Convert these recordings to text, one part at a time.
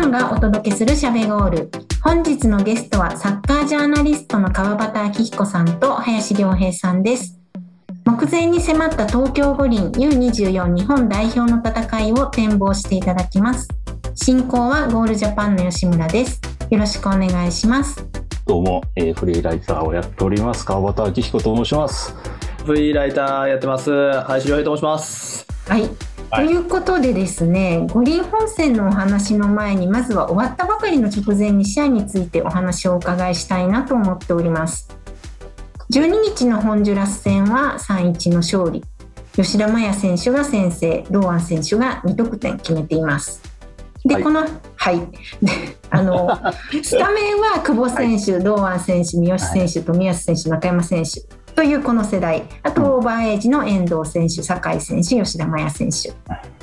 パンがお届けするしゃべゴール。本日のゲストはサッカージャーナリストの川端明彦さんと林良平さんです。目前に迫った東京五輪 U24 日本代表の戦いを展望していただきます。進行はゴールジャパンの吉村です。よろしくお願いします。どうも、えー、フリーライターをやっております川端明彦と申します。フリーライターやってます林良平と申します。はい。ということでですね、五輪本戦のお話の前に、まずは終わったばかりの直前に試合についてお話をお伺いしたいなと思っております。12日のホンジュラス戦は3-1の勝利。吉田麻也選手が先制、堂安選手が2得点決めています。で、はい、この、はい。で、あの、スタメンは久保選手、はい、堂安選手、三好選手、富安選手、中山選手というこの世代。あと、オーバーエイジの遠藤選手、酒井選手、吉田麻也選手。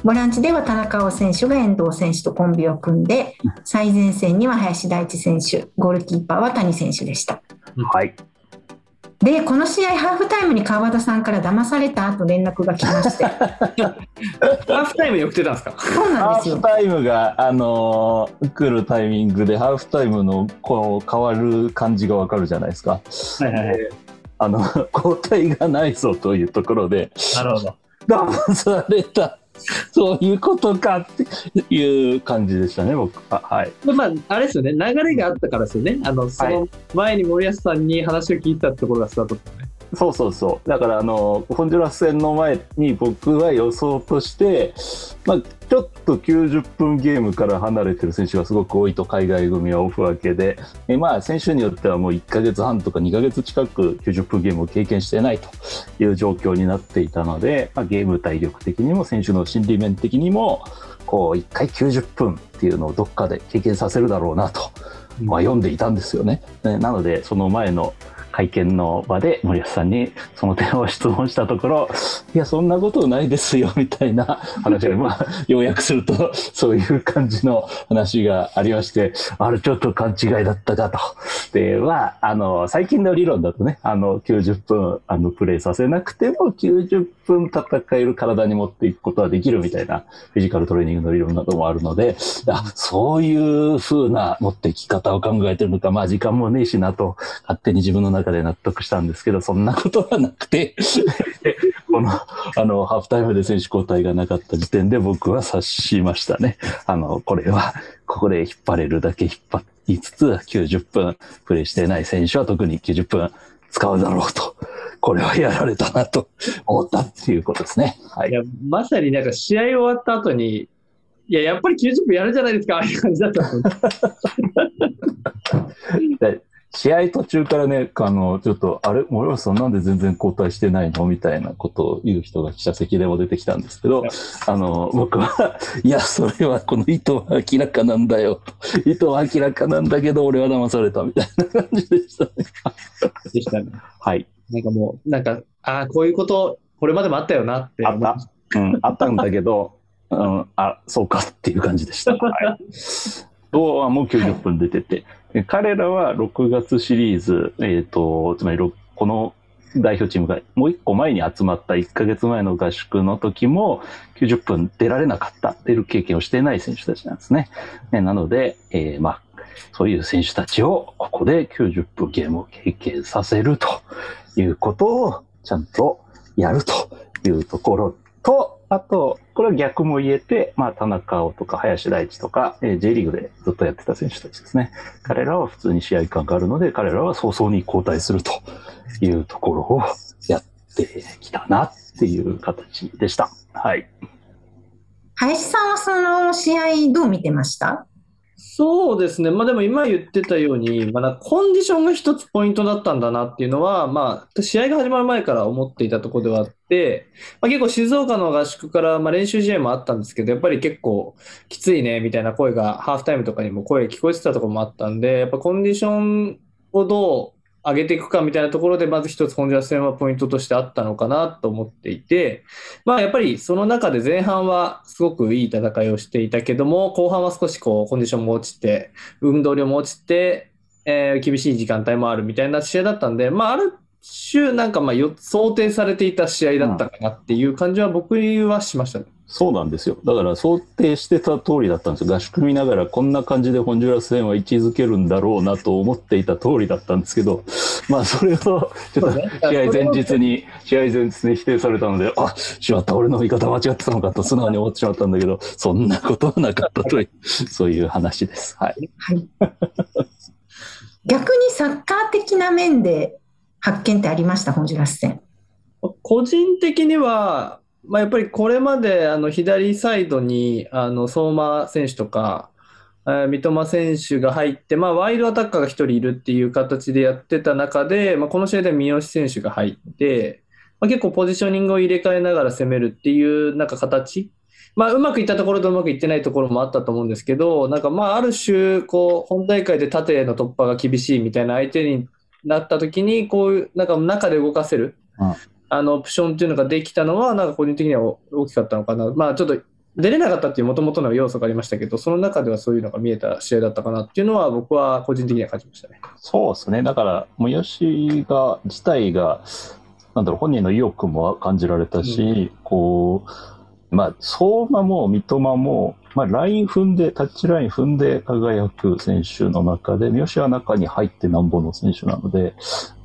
ボランチでは田中碧選手が遠藤選手とコンビを組んで、最前線には林大地選手、ゴールキーパーは谷選手でした。はい。で、この試合、ハーフタイムに川端さんから騙された後連絡が来まして。ハーフタイムに送ってたんですか？そうなんですよ。ハーフタイムが、あのー、来るタイミングで、ハーフタイムのこう変わる感じがわかるじゃないですか。はいはいはい。あの、交代がないぞというところで。なるほど。騙された。そういうことかっていう感じでしたね、僕は。はい。まあ、あれですよね、流れがあったからですよね。あの、その前に森保さんに話を聞いたところがスタートですね。そうそうそう。だから、あの、ホンジュラス戦の前に僕は予想として、まあ、ちょっと90分ゲームから離れてる選手がすごく多いと、海外組はオフ分けで、えまあ、選手によってはもう1ヶ月半とか2ヶ月近く90分ゲームを経験してないという状況になっていたので、まあ、ゲーム体力的にも選手の心理面的にも、こう、1回90分っていうのをどっかで経験させるだろうなと、まあ、読んでいたんですよね。なので、その前の会見の場で森保さんにその点を質問したところ、いや、そんなことないですよ、みたいな 話が、まあ、要約すると、そういう感じの話がありまして、あれ、ちょっと勘違いだったかと。で、は、あの、最近の理論だとね、あの、90分、あの、プレイさせなくても90分戦える体に持っていくことはできるみたいな、フィジカルトレーニングの理論などもあるので、あそういう風な持っていき方を考えてるのか、まあ、時間もねえしなと、勝手に自分の中中で納得したんですけど、そんなことはなくて この、あの、ハーフタイムで選手交代がなかった時点で僕は察しましたね。あの、これは、ここで引っ張れるだけ引っ張りつつ、90分プレイしてない選手は特に90分使うだろうと。これはやられたなと思ったっていうことですね。はい。いや、まさになんか試合終わった後に、いや、やっぱり90分やるじゃないですか、ああいう感じだった。試合途中からね、あの、ちょっと、あれ、森保さんなんで全然交代してないの？みたいなことを言う人が記者席でも出てきたんですけど、あの、僕は、いや、それはこの意図は明らかなんだよ。意図は明らかなんだけど、俺は騙されたみたいな感じでしたね。でしたね。はい。なんかもう、なんか、ああ、こういうこと、これまでもあったよなって。あった。うん、あったんだけど、うん、あ、そうかっていう感じでした。はい。堂安も90分出てて、彼らは6月シリーズ、えっ、ー、と、つまりこの代表チームがもう一個前に集まった1ヶ月前の合宿の時も90分出られなかった、出る経験をしていない選手たちなんですね。ねなので、えー、まあ、そういう選手たちをここで90分ゲームを経験させるということをちゃんとやるというところと、あと、これは逆も言えて、まあ、田中碧とか林大地とか、えー、J リーグでずっとやってた選手たちですね。彼らは普通に試合感があるので、彼らは早々に交代するというところをやってきたなっていう形でした。はい。林さんはその試合どう見てました？そうですね。まあでも今言ってたように、まだコンディションが一つポイントだったんだなっていうのは、まあ、試合が始まる前から思っていたところではあって、まあ、結構静岡の合宿から、まあ、練習試合もあったんですけど、やっぱり結構きついね、みたいな声が、ハーフタイムとかにも声聞こえてたところもあったんで、やっぱコンディションをどう上げていくかみたいなところで、まず一つ本ジャ戦はポイントとしてあったのかなと思っていて、まあやっぱりその中で前半はすごくいい戦いをしていたけども、後半は少しこうコンディションも落ちて、運動量も落ちて、えー、厳しい時間帯もあるみたいな試合だったんで、まあある種、なんかまあよ想定されていた試合だったかなっていう感じは僕はしましたね。そうなんですよ。だから想定してた通りだったんですよ。合宿見ながらこんな感じでホンジュラス戦は位置づけるんだろうなと思っていた通りだったんですけど、まあそれをちょっと試合前日に、試合前日に否定されたので、あ、しまった、俺の言い方間違ってたのかと素直に思ってしまったんだけど、そんなことはなかったという、そういう話です。はい。はい。逆にサッカー的な面で発見ってありました、ホンジュラス戦。個人的には、まあ、やっぱりこれまであの左サイドにあの相馬選手とか、えー三笘選手が入って、まあ、ワイドアタッカーが1人いるっていう形でやってた中で、まあ、この試合で三好選手が入って、まあ、結構ポジショニングを入れ替えながら攻めるっていうなんか形、まあ、うまくいったところとうまくいってないところもあったと思うんですけど、なんかまあある種こう本大会で縦への突破が厳しいみたいな相手になった時にこういうなんか中で動かせる。うんあのオプションっていうのができたのは、なんか個人的には大きかったのかな。まあちょっと出れなかったっていう元々の要素がありましたけど、その中ではそういうのが見えた試合だったかなっていうのは僕は個人的には感じましたね。そうですね。だから、もやしが、自体が、なんだろう、本人の意欲も感じられたし、こう、まあ、相馬も三笘も、まあ、ライン踏んで、タッチライン踏んで輝く選手の中で、三好は中に入ってなんぼの選手なので、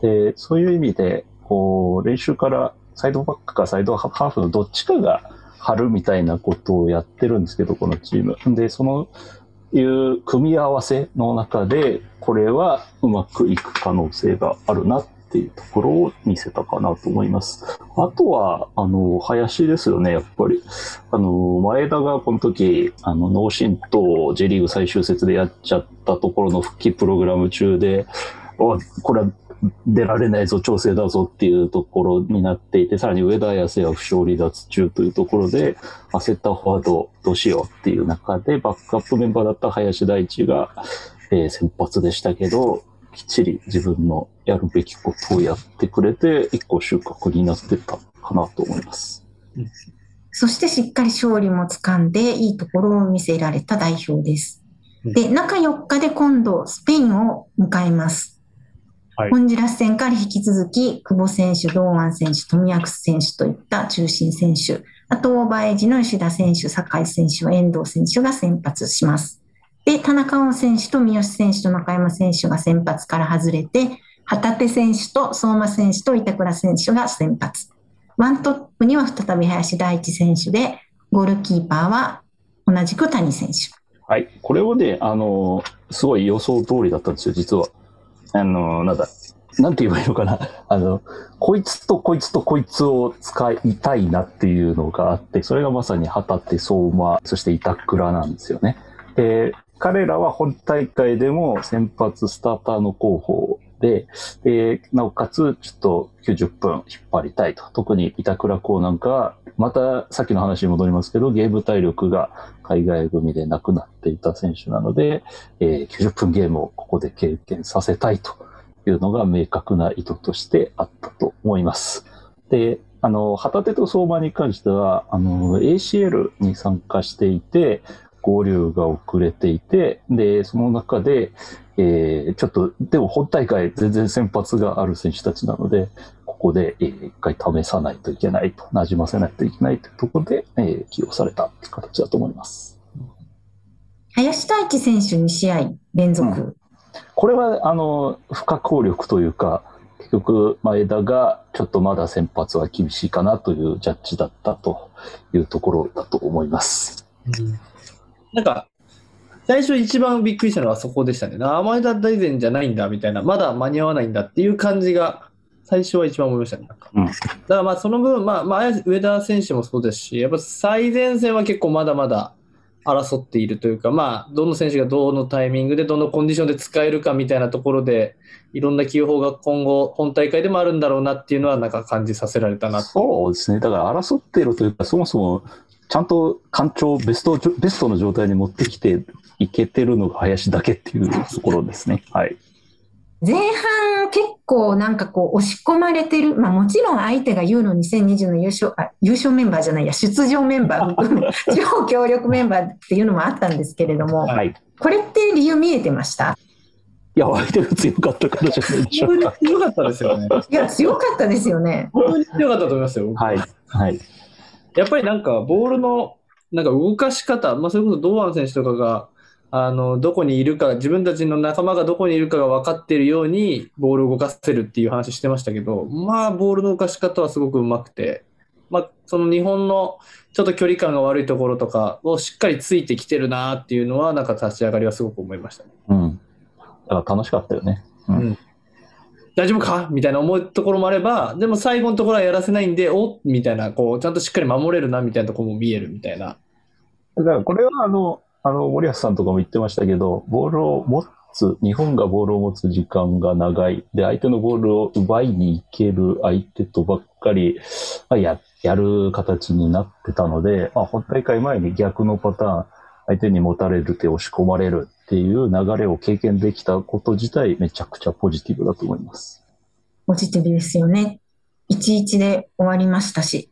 で、そういう意味で、こう、練習からサイドバックかサイドハーフのどっちかが張るみたいなことをやってるんですけど、このチーム。で、その、いう組み合わせの中で、これはうまくいく可能性があるなっっていうところを見せたかなと思います。あとは、あの、林ですよね、やっぱり。あの、前田がこの時、あの、脳震と J リーグ最終節でやっちゃったところの復帰プログラム中で、おこれは出られないぞ、調整だぞっていうところになっていて、さらに上田綺世は負傷離脱中というところで、焦ったフォワードどうしようっていう中で、バックアップメンバーだった林大地が、えー先発でしたけど、きっちり自分のやるべきことをやってくれて、一個収穫になってたかなと思います。そしてしっかり勝利もつかんで、いいところを見せられた代表です。うんで、中4日で今度、スペインを迎えます。はいホンジュラス戦から引き続き、久保選手、堂安選手、富安選手といった中心選手、あと、オーバーエイジの吉田選手、酒井選手、遠藤選手が先発します。で、田中碧選手と三好選手と中山選手が先発から外れて、旗手選手と相馬選手と板倉選手が先発。ワントップには再び林大地選手で、ゴールキーパーは同じく谷選手。はい。これをね、あの、すごい予想通りだったんですよ、実は。あの、なんだ、なんて言えばいいのかな。あの、こいつとこいつとこいつを使いたいなっていうのがあって、それがまさに旗手、相馬、そして板倉なんですよね。で、彼らは本大会でも先発スターターの候補で、で、なおかつ、ちょっと90分引っ張りたいと。特に板倉こうなんかは、またさっきの話に戻りますけど、ゲーム体力が海外組でなくなっていた選手なので、えー90分ゲームをここで経験させたいというのが明確な意図としてあったと思います。で、あの、旗手と相馬に関しては、あの、ACL に参加していて、合流が遅れていて、で、その中で、えーちょっと、でも本大会全然先発がある選手たちなので、ここで、えー一回試さないといけないと、馴染ませないといけないというところで、えー起用されたっていう形だと思います。林大地選手2試合連続？これは、あの、不可抗力というか、結局、前田がちょっとまだ先発は厳しいかなというジャッジだったというところだと思います。なんか、最初一番びっくりしたのはそこでしたね。あ、前田大然じゃないんだみたいな、まだ間に合わないんだっていう感じが、最初は一番思いましたね。なんかうんだからまあその分、まあ、まあ、上田選手もそうですし、やっぱ最前線は結構まだまだ争っているというか、まあ、どの選手がどのタイミングで、どのコンディションで使えるかみたいなところで、いろんな起用法が今後、本大会でもあるんだろうなっていうのは、なんか感じさせられたなそうですね。だから争っているというか、そもそも、ちゃんと干潮、ベスト、ベストの状態に持ってきていけてるのが林だけっていうところですね。はい。前半結構なんかこう押し込まれてる。まあもちろん相手がユーロ2020の優勝、あ、優勝メンバーじゃないや、出場メンバー含む超強力メンバーっていうのもあったんですけれども、はい。これって理由見えてました？いや、相手が強かったからじゃないでしょ本当うか。に強かったですよね。いや、強かったですよね。本当に強かったと思いますよ。はい。はい。やっぱりなんか、ボールの、なんか動かし方、まあ、それこそ堂安選手とかが、あの、どこにいるか、自分たちの仲間がどこにいるかが分かっているように、ボールを動かせるっていう話してましたけど、まあ、ボールの動かし方はすごくうまくて、まあ、その日本のちょっと距離感が悪いところとかをしっかりついてきてるなっていうのは、なんか立ち上がりはすごく思いましたね。うん。だから楽しかったよね。うんうん大丈夫か？みたいな思うところもあれば、でも最後のところはやらせないんで、おみたいな、こう、ちゃんとしっかり守れるな、みたいなところも見えるみたいな。だからこれはあの、あの、森保さんとかも言ってましたけど、ボールを持つ、日本がボールを持つ時間が長い。で、相手のボールを奪いに行ける相手とばっかり、や、やる形になってたので、まあ、本大会前に逆のパターン、相手に持たれる手押し込まれるっていう流れを経験できたこと自体、めちゃくちゃポジティブだと思います。ポジティブですよね。1-1で終わりましたし。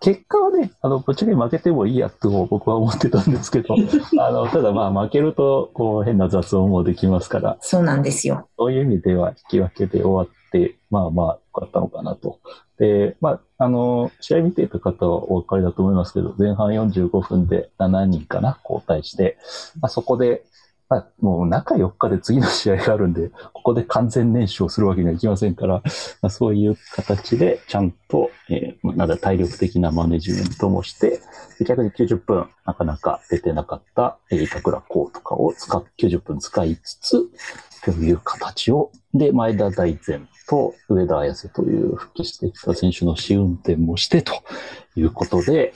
結果はね、あの、ぶっちゃけ負けてもいいやと僕は思ってたんですけど、あの、ただまあ負けると、こう、変な雑音もできますから、そうなんですよ。そういう意味では引き分けで終わって、まあまあ、よかったのかなと。で、まあ、あの、試合見ていた方はお分かりだと思いますけど、前半45分で7人かな、交代して、まあ、そこで、まあ、もう中4日で次の試合があるんで、ここで完全燃焼するわけにはいきませんから、まあ、そういう形でちゃんと、えー、なんだ体力的なマネジメントもして、逆に90分なかなか出てなかった、えー、板倉光とかを使っ、90分使いつつ、という形を、で、前田大然と上田綺世という復帰してきた選手の試運転もしてということで、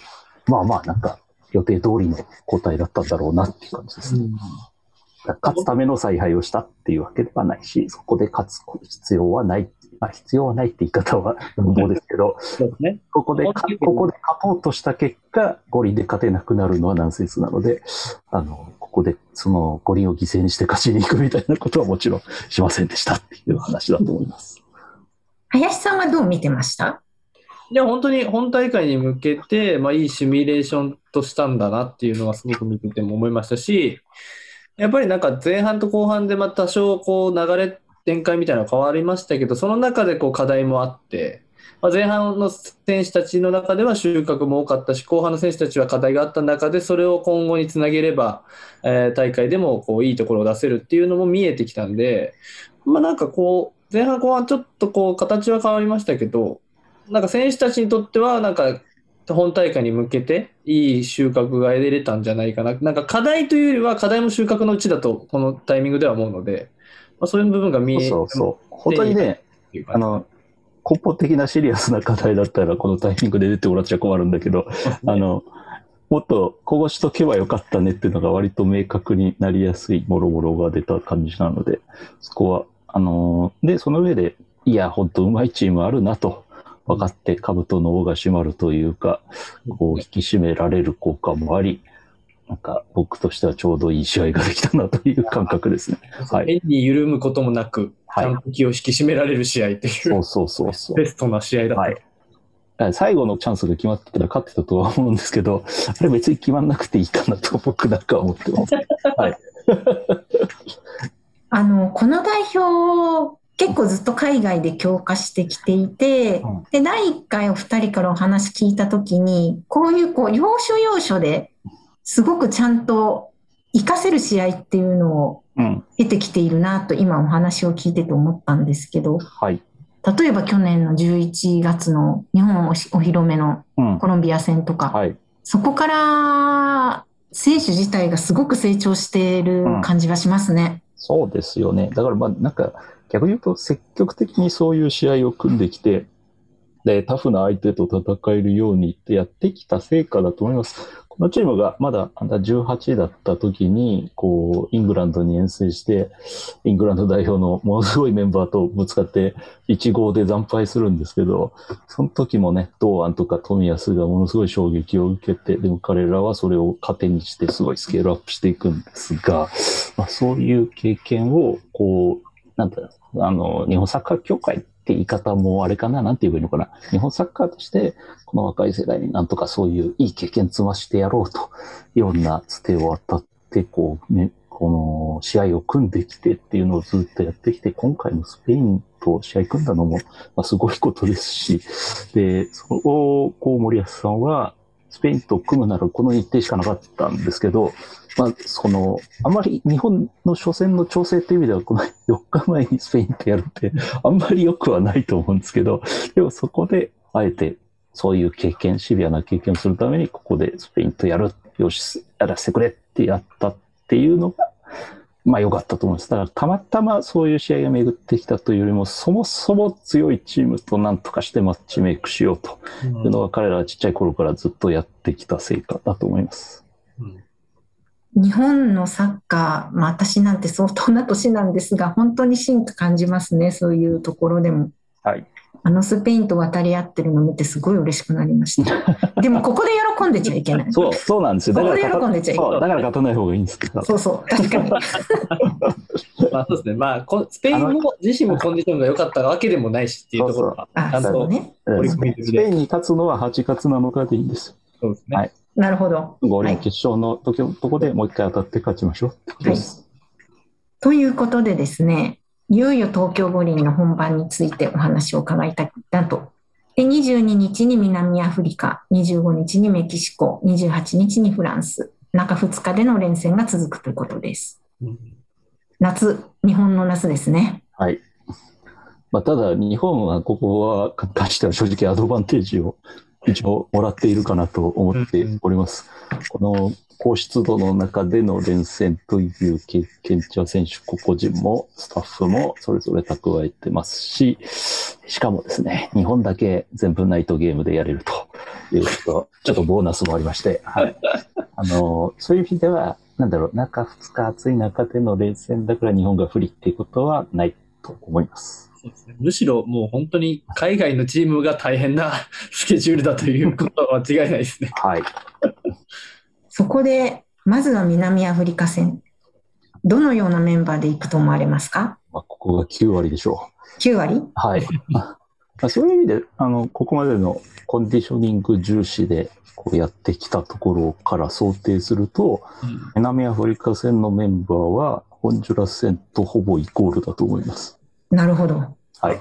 まあまあなんか予定通りの交代だったんだろうなっていう感じですね。勝つための采配をしたっていうわけではないし、そこで勝つ必要はない。まあ、必要はないって言い方は無謀ですけど。ここでか、ここで勝とうとした結果、五輪で勝てなくなるのはナンセンスなので、あの、ここでその五輪を犠牲にして勝ちに行くみたいなことはもちろんしませんでしたっていう話だと思います。林さんはどう見てました？いや、本当に本大会に向けて、まあ、いいシミュレーションとしたんだなっていうのはすごく見てても思いましたし、やっぱりなんか前半と後半でまあ多少こう流れ展開みたいなのは変わりましたけど、その中でこう課題もあって、まあ、前半の選手たちの中では収穫も多かったし、後半の選手たちは課題があった中で、それを今後につなげれば、えー大会でもこういいところを出せるっていうのも見えてきたんで、まあなんかこう、前半後半ちょっとこう形は変わりましたけど、なんか選手たちにとっては、なんか本大会に向けていい収穫が得れたんじゃないかな。なんか課題というよりは課題も収穫のうちだと、このタイミングでは思うので、まあ、そういう部分が見えそうそう。本当にね、あの、根本的なシリアスな課題だったら、このタイミングで出てもらっちゃ困るんだけど、あの、もっとこうしとけばよかったねっていうのが割と明確になりやすいもろもろが出た感じなので、そこは、あのーで、その上で、いや、本当うまいチームあるなと、分かって兜の尾が締まるというか、こう引き締められる効果もあり、なんか僕としてはちょうどいい試合ができたなという感覚ですね。はい。変に緩むこともなく、はいちゃんと気を引き締められる試合っていそうう、そうそうそう。ベストな試合だった。はい最後のチャンスが決まってたら勝ってたとは思うんですけど、あれ別に決まんなくていいかなと僕なんかは思ってます。はい。あの、この代表、結構ずっと海外で強化してきていてうん、で、第1回お二人からお話聞いたときに、こういうこう、要所要所ですごくちゃんと活かせる試合っていうのをうん。得てきているなと今お話を聞いてて思ったんですけど、はい。例えば去年の11月の日本お披露目のうん。コロンビア戦とか、はい。そこから選手自体がすごく成長している感じがしますね。そうですよね。だからまあなんか逆に言うと積極的にそういう試合を組んできて、で、タフな相手と戦えるようにってやってきた成果だと思います。このチームがまだアンダー18だった時に、こう、イングランドに遠征して、イングランド代表のものすごいメンバーとぶつかって、1号で惨敗するんですけど、その時もね、堂安とか富安がものすごい衝撃を受けて、でも彼らはそれを糧にしてすごいスケールアップしていくんですが、まあ、そういう経験を、こう、なんていうの、あの、日本サッカー協会って言い方もあれかな、なんて言えばいいのかな。日本サッカーとして、この若い世代になんとかそういういい経験積ましてやろうと、いろんなつてを当たって、こう、ね、この試合を組んできてっていうのをずっとやってきて、今回のスペインと試合組んだのも、まあ、すごいことですし、で、その、こう森保さんは、スペインと組むならこの日程しかなかったんですけど、まあ、その、あまり日本の初戦の調整という意味では、この4日前にスペインとやるって、あんまり良くはないと思うんですけど、でもそこで、あえて、そういう経験、シビアな経験をするために、ここでスペインとやる、よし、やらせてくれってやったっていうのが、まあ良かったと思います。だからたまたまそういう試合が巡ってきたというよりも、そもそも強いチームと何とかしてマッチメイクしようというのが彼らはちっちゃい頃からずっとやってきた成果だと思います。うん日本のサッカー、まあ、私なんて相当な年なんですが、本当に進化感じますね、そういうところでも。はい。あのスペインと渡り合ってるの見てすごい嬉しくなりました。でもここで喜んでちゃいけない。そう、そうなんですよ。だから喜んでちゃいけない。だから勝たない方がいいんですけど。そうそう、確かに。まあそうですね。まあ、スペインも自身もコンディションが良かったわけでもないしっていうところが、ちゃんとね。スペインに勝つのは8月7日でいいんです。そうですね。はい。なるほど。五輪決勝の時のとこでもう一回当たって勝ちましょうってことです。はい。ということでですね、いよいよ東京五輪の本番についてお話を伺いたいなと。で、22日に南アフリカ、25日にメキシコ、28日にフランス、中2日での連戦が続くということです。うん、夏、日本の夏ですね。はい。まあ、ただ、日本はここは、関しては正直アドバンテージを一応もらっているかなと思っております。この高湿度の中での連戦という経験者選手個々人もスタッフもそれぞれ蓄えてますし、しかもですね、日本だけ全部ナイトゲームでやれるということ、ちょっとボーナスもありまして、はい。あの、そういう意味では、なんだろう、中2日暑い中での連戦だから日本が不利っていうことはないと思います。そうですね、むしろもう本当に海外のチームが大変な スケジュールだということは間違いないですね。はい。そこで、まずは南アフリカ戦。どのようなメンバーでいくと思われますか、まあ、ここが9割でしょう。9割？はい。まあ、そういう意味で、あの、ここまでのコンディショニング重視でこうやってきたところから想定すると、うん、南アフリカ戦のメンバーは、ホンジュラス戦とほぼイコールだと思います。なるほど。はい。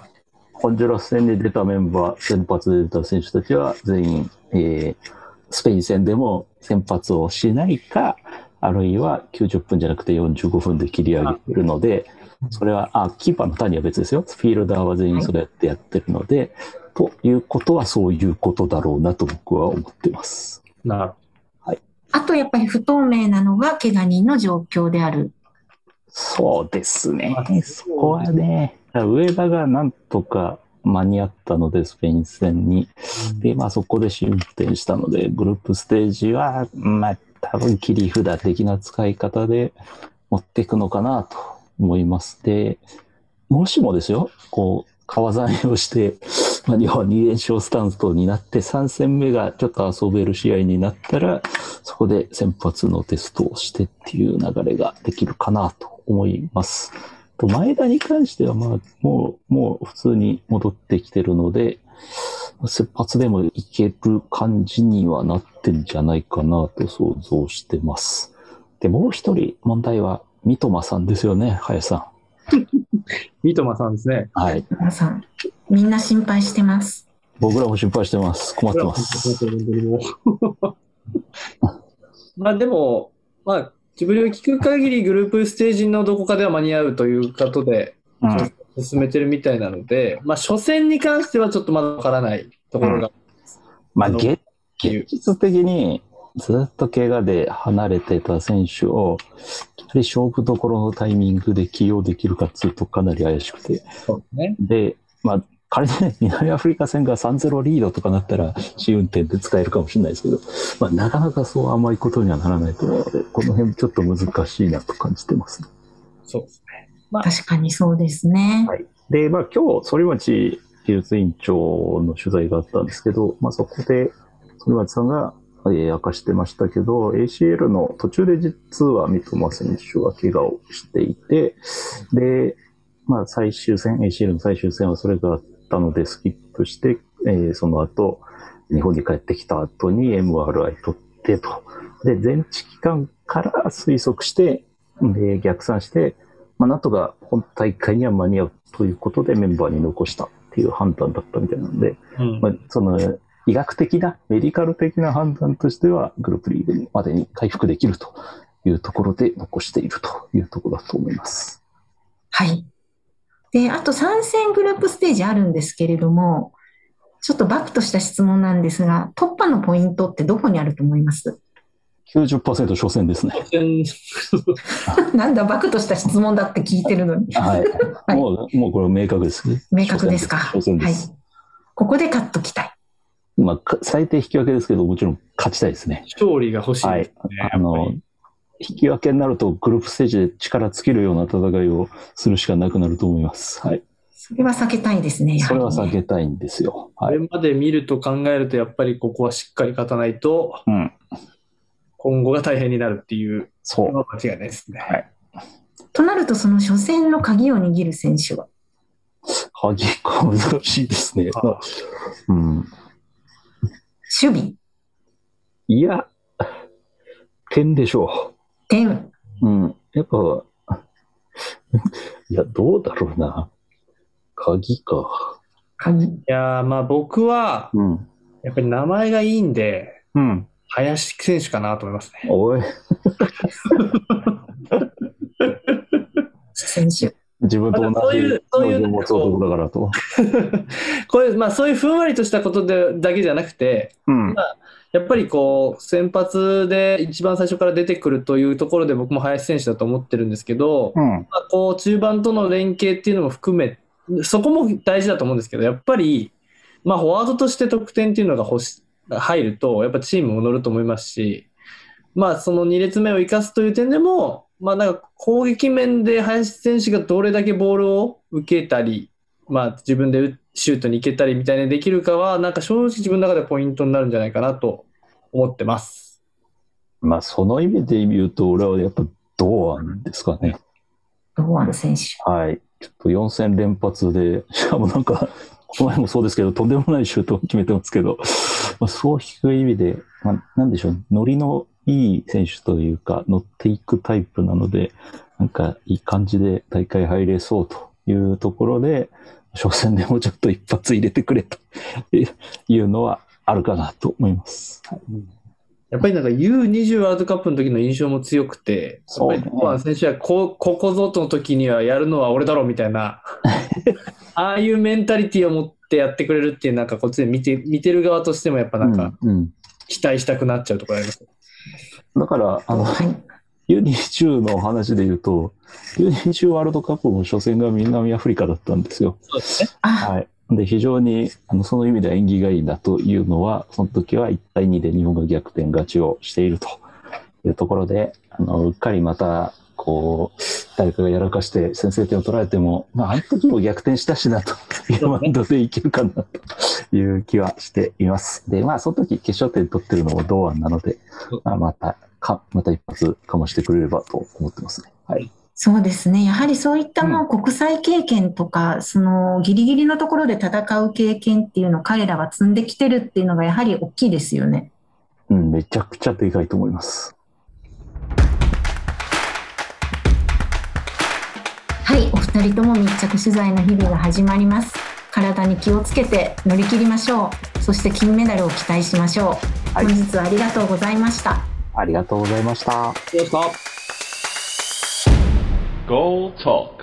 ホンジュラス戦に出たメンバー、先発で出た選手たちは全員、えー、スペイン戦でも先発をしないか、あるいは90分じゃなくて45分で切り上げてるので、それは、あ、キーパーの谷は別ですよ。フィールダーは全員それやってやってるので、はい、ということはそういうことだろうなと僕は思ってます。なるほど。はい。あとやっぱり不透明なのが怪我人の状況である。そうですね。そこはね、上田がなんとか間に合ったので、スペイン戦に。で、まあそこで試運転したので、グループステージは、まあ多分切り札的な使い方で持っていくのかなと思います。で、もしもですよ、こう、川ざめをして、まあ、日本2連勝スタンスになって3戦目がちょっと遊べる試合になったら、そこで先発のテストをしてっていう流れができるかなと思います。と、前田に関しては、まあ、もう、もう普通に戻ってきてるので、切発でもいける感じにはなってんじゃないかなと想像してます。で、もう一人問題は、三笘さんですよね、林さん。三笘さんですね。はい。皆さん、みんな心配してます。僕らも心配してます。困ってます。まあでも、まあ、自分で聞く限りグループステージのどこかでは間に合うということで、進めてるみたいなので、まあ、初戦に関してはちょっとまだわからないところが、うん、まあ、現実的にずっと怪我で離れてた選手を、やはり勝負どころのタイミングで起用できるかっつうとかなり怪しくて。そうね、で、まあ、仮にね、南アフリカ戦が3-0リードとかなったら、試運転で使えるかもしれないですけど、まあ、なかなかそう甘いことにはならないと思うので、この辺ちょっと難しいなと感じてますね。そうですね。まあ、確かにそうですね。はい。で、まあ、今日、反町技術委員長の取材があったんですけど、まあ、そこで、反町さんが、えー、明かしてましたけど、ACL の途中で実は三笘選手は怪我をしていて、で、まあ、最終戦、ACL の最終戦はそれがあったのでスキップして、えー、その後、日本に帰ってきた後に MRI 取ってと。で、全治期間から推測して、で、逆算して、まあ、なんとか本大会には間に合うということでメンバーに残したっていう判断だったみたいなんで、うんまあ、その医学的な、メディカル的な判断としては、グループリーグまでに回復できるというところで残しているというところだと思います。はい。で、あと3戦グループステージあるんですけれども、ちょっとバックとした質問なんですが、突破のポイントってどこにあると思います？90%初戦ですね。なんだ、バックとした質問だって聞いてるのに。はい。はいもう、もうこれ明確ですね。明確ですか。初戦はいです。。ここで勝っときたい。まあか、最低引き分けですけど、もちろん勝ちたいですね。勝利が欲しいはいですね。。あの、引き分けになると、グループステージで力尽きるような戦いをするしかなくなると思います。はい。それは避けたいですね。やそれは避けたいんですよ。これはい。まで見ると考えると、やっぱりここはしっかり勝たないと、うん。今後が大変になるっていうそう。のは間違いないですね。はい。となると、その初戦の鍵を握る選手は？鍵が難しいですね。あうん。守備、いや、点でしょ点、う。うん。やっぱ、いや、どうだろうな。鍵か。鍵。いやー、まあ僕は、うん。やっぱり名前がいいんで、うん。林選手かなと思いますね。おい、選手。自分と同そういじうそういう能力を持つ男だからと。こういう、まあそういうふんわりとしたことでだけじゃなくて、うん。やっぱりこう、先発で一番最初から出てくるというところで僕も林選手だと思ってるんですけど、うん。まあ、こう中盤との連携っていうのも含め、そこも大事だと思うんですけど、やっぱり、まあ、フォワードとして得点っていうのが欲し入ると、やっぱチームも乗ると思いますし、まあ、その2列目を生かすという点でも、まあ、なんか攻撃面で林選手がどれだけボールを受けたり、まあ、自分でシュートに行けたりみたいにできるかは、なんか正直自分の中でポイントになるんじゃないかなと思ってます。まあ、その意味で言うと、俺はやっぱ堂安ですかね。堂安選手。はい。ちょっと4戦連発で、しかもなんか、この前もそうですけど、とんでもないシュートを決めてますけど、まあ、そういう意味で、まあ、なんでしょう、ノリのいい選手というか、乗っていくタイプなので、なんかいい感じで大会入れそうというところで、初戦でもうちょっと一発入れてくれと いうのはあるかなと思います。はいやっぱりなんか U20 ワールドカップの時の印象も強くて、そうね選手はこここぞとの時にはやるのは俺だろうみたいな、ああいうメンタリティを持ってやってくれるっていう、なんかこっちで見て見てる側としてもやっぱなんかうんうん期待したくなっちゃうところあります。だから、あの、はい。U20 の話で言うと、U20 ワールドカップも初戦が南アフリカだったんですよ。そうですね。あ、はい。で、非常に、あの、その意味では縁起がいいなというのは、その時は1対2で日本が逆転勝ちをしているというところで、あの、うっかりまた、こう、誰かがやらかして先制点を取られても、まあ、あの時も逆転したしなと いうマインドでいけるかなという気はしています。で、まあ、その時決勝点取ってるのも堂安なので、まあ、また、か、また一発かましてくれればと思ってますね。はい。そうですね。やはりそういったもう国際経験とか、そのギリギリのところで戦う経験っていうのを彼らは積んできてるっていうのがやはり大きいですよね。うん、めちゃくちゃでかいと思います。はい、お二人とも密着取材の日々が始まります。体に気をつけて乗り切りましょう。そして金メダルを期待しましょう。はい本日はありがとうございました。ありがとうございました。どうした Goal Talk.